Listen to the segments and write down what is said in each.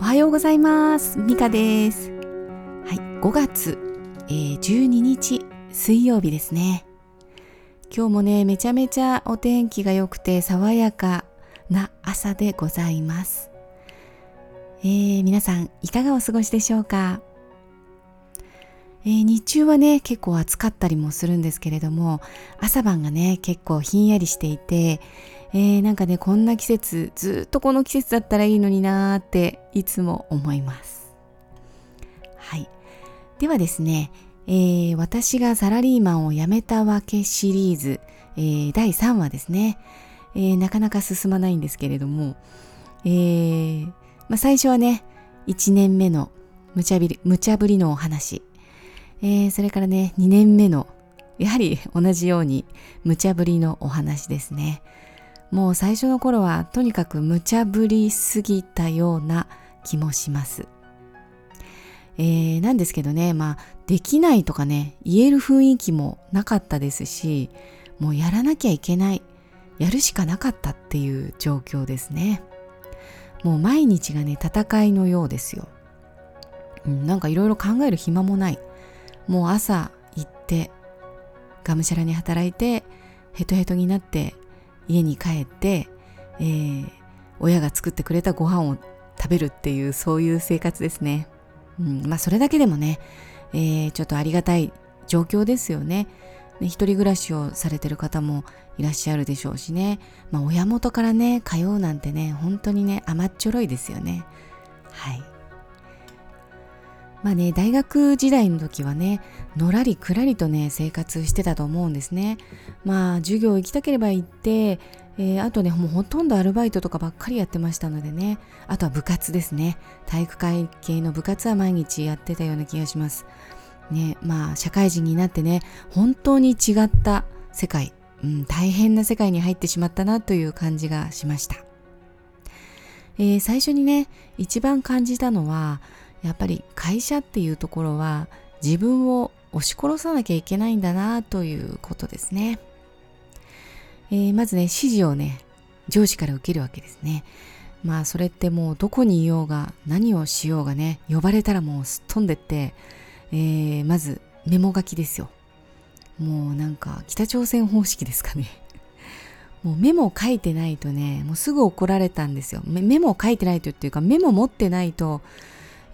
おはようございます。ミカです。はい5月、えー、12日水曜日ですね。今日もねめちゃめちゃお天気が良くて爽やかな朝でございます。えー、皆さんいかがお過ごしでしょうか？えー、日中はね結構暑かったりもするんですけれども朝晩がね結構ひんやりしていて、えー、なんかねこんな季節ずっとこの季節だったらいいのになーっていつも思います。はい。ではですね、えー、私がサラリーマンを辞めたわけシリーズ、えー、第3話ですね、え、なかなか進まないんですけれども、えまあ、最初はね1年目の無茶ぶり無茶ぶりのお話。え、それからね2年目のやはり同じように無茶ぶりのお話ですね。もう最初の頃はとにかく無茶ぶりすぎたような気もします。えー、なんですけどねまあできないとかね言える雰囲気もなかったですしもうやらなきゃいけないやるしかなかったっていう状況ですね。もう毎日がね戦いのようですよ、うん、なんかいろいろ考える暇もない。もう朝行ってがむしゃらに働いてヘトヘトになって家に帰って、えー、親が作ってくれたご飯を食べるっていうそういう生活ですね。うん、まあそれだけでもね、えー、ちょっとありがたい状況ですよね。ね一人暮らしをされてる方もいらっしゃるでしょうしね。まあ親元からね、通うなんてね、本当にね、甘っちょろいですよね。はい。まあね、大学時代の時はね、のらりくらりとね、生活してたと思うんですね。まあ、授業行きたければ行って、えー、あとね、もうほとんどアルバイトとかばっかりやってましたのでね、あとは部活ですね。体育会系の部活は毎日やってたような気がします。ね、まあ、社会人になってね、本当に違った世界、うん、大変な世界に入ってしまったなという感じがしました。えー、最初にね、一番感じたのは、やっぱり会社っていうところは自分を押し殺さなきゃいけないんだなということですね。えー、まずね、指示をね、上司から受けるわけですね。まあそれってもうどこにいようが何をしようがね、呼ばれたらもうすっ飛んでって、えー、まずメモ書きですよ。もうなんか北朝鮮方式ですかね。もうメモを書いてないとね、もうすぐ怒られたんですよ。メモを書いてないとっていうかメモ持ってないと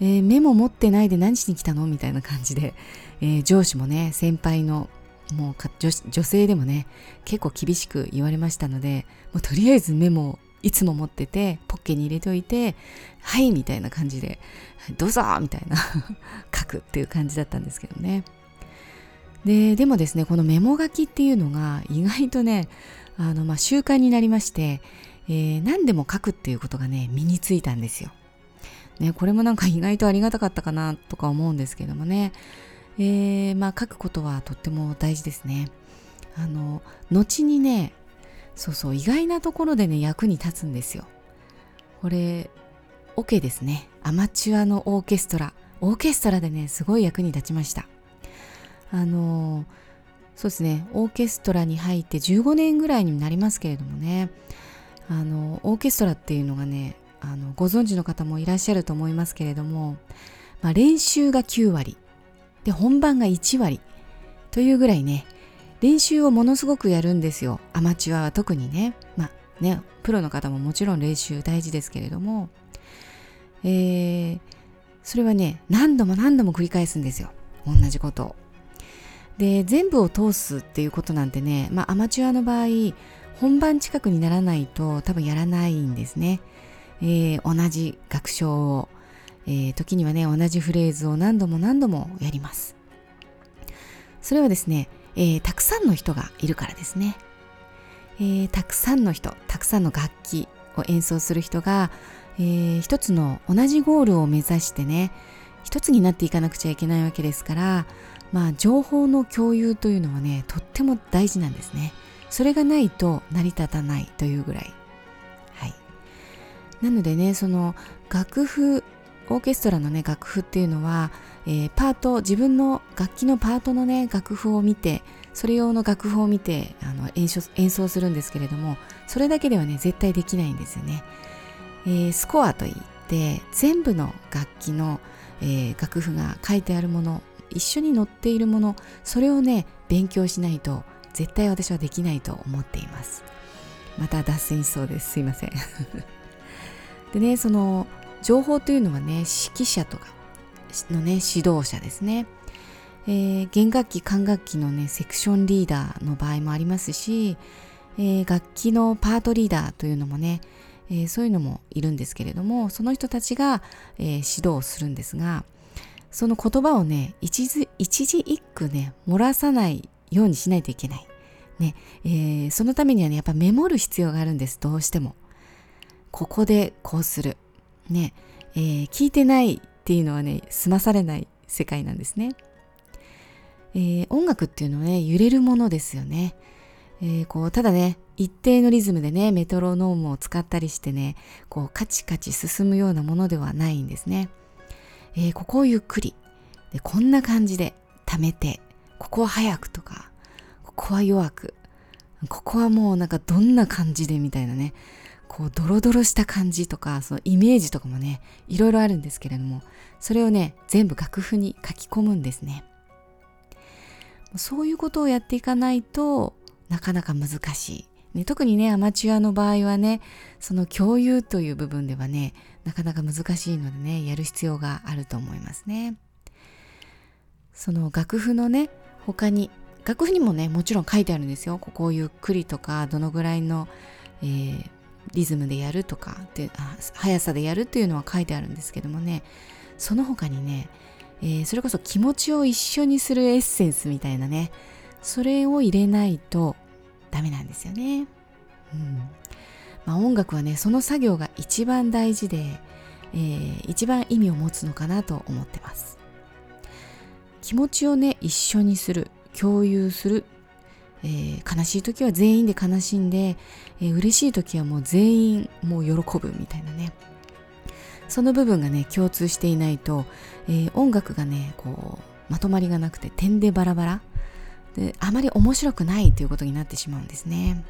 えー、メモ持ってないで何しに来たのみたいな感じで、えー、上司もね、先輩のもう女女性でもね、結構厳しく言われましたので、もうとりあえずメモをいつも持ってて、ポッケに入れておいて、はいみたいな感じで、どうぞみたいな 書くっていう感じだったんですけどね。で、でもですね、このメモ書きっていうのが意外とね、あの、まあ、習慣になりまして、えー、何でも書くっていうことがね、身についたんですよ。ね、これもなんか意外とありがたかったかなとか思うんですけどもね、えー、まあ書くことはとっても大事ですね。あの後にねそうそう意外なところでね役に立つんですよ。これオ、ケですねアマチュアのオーケストラオーケストラでねすごい役に立ちました。あのそうですねオーケストラに入って15年ぐらいになりますけれどもねあのオーケストラっていうのがねあのご存知の方もいらっしゃると思いますけれども、まあ、練習が9割。で本番が1割。というぐらいね練習をものすごくやるんですよ。アマチュアは特にね。まあねプロの方ももちろん練習大事ですけれども、えー、それはね何度も何度も繰り返すんですよ。同じこと。をで全部を通すっていうことなんてねまあアマチュアの場合本番近くにならないと多分やらないんですね。えー、同じ楽章を、えー、時にはね同じフレーズを何度も何度もやります。それはですね、えー、たくさんの人がいるからですね、えたくさんの人たくさんの楽器を演奏する人が、え一つの同じゴールを目指してね一つになっていかなくちゃいけないわけですからまあ情報の共有というのはねとっても大事なんですね。それがないと成り立たないというぐらい。なのでねその楽譜オーケストラのね楽譜っていうのは、えー、パート自分の楽器のパートのね楽譜を見てそれ用の楽譜を見てあの演奏演奏するんですけれどもそれだけではね絶対できないんですよね、えー、スコアといって全部の楽器の、えー、楽譜が書いてあるもの一緒に載っているものそれをね勉強しないと絶対私はできないと思っています。また脱線しそうです。すいません。でねその情報というのはね指揮者とかのね指導者ですね、えー、弦楽器管楽器のねセクションリーダーの場合もありますし、えー、楽器のパートリーダーというのもね、えー、そういうのもいるんですけれどもその人たちが、え指導するんですがその言葉をね一字一字一句ね漏らさないようにしないといけない。ねえ、そのためにはねやっぱメモる必要があるんですどうしても。ここでこうする。ね、えー、聞いてないっていうのはね済まされない世界なんですね。えー、音楽っていうのはね揺れるものですよね。えー、こうただね一定のリズムでねメトロノームを使ったりしてねこうカチカチ進むようなものではないんですね。えー、ここをゆっくりでこんな感じで溜めてここは早くとかここは弱くここはもうなんかどんな感じでみたいなねこうドロドロした感じとかそのイメージとかもねいろいろあるんですけれどもそれをね全部楽譜に書き込むんですね。そういうことをやっていかないとなかなか難しい。ね、特にねアマチュアの場合はねその共有という部分ではねなかなか難しいのでねやる必要があると思いますね。その楽譜のね他に楽譜にもねもちろん書いてあるんですよ。ここをゆっくりとかどのぐらいの、えー、リズムでやるとかであ速さでやるっていうのは書いてあるんですけどもねその他にね、えー、それこそ気持ちを一緒にするエッセンスみたいなねそれを入れないとダメなんですよね。うんまあ、音楽はねその作業が一番大事で、えー、一番意味を持つのかなと思ってます。気持ちをね一緒にする共有する、えー、悲しい時は全員で悲しんで、えー、嬉しい時はもう全員もう喜ぶみたいなね。その部分がね共通していないと、えー、音楽がねこうまとまりがなくて点でバラバラ。であまり面白くないということになってしまうんですね。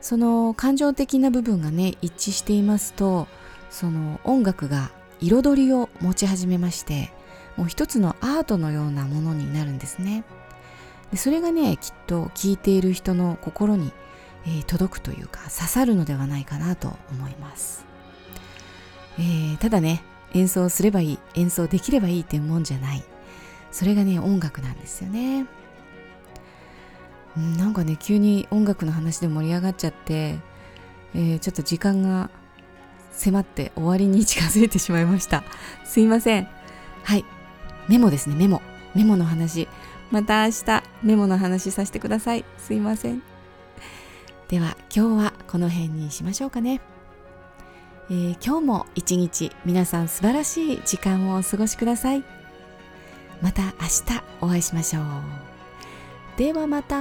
その感情的な部分がね一致していますとその音楽が彩りを持ち始めましてもう一つのアートのようなものになるんですね。でそれがねきっと聴いている人の心に、えー、届くというか刺さるのではないかなと思います、えー、ただね演奏すればいい演奏できればいいっていうもんじゃない。それがね音楽なんですよね、なんかね急に音楽の話で盛り上がっちゃって、えー、ちょっと時間が迫って終わりに近づいてしまいました。すいません。はい。メモですねメモ。メモの話。また明日メモの話させてください。すいません。では今日はこの辺にしましょうかね、えー、今日も一日皆さん素晴らしい時間をお過ごしください。また明日お会いしましょう。ではまた。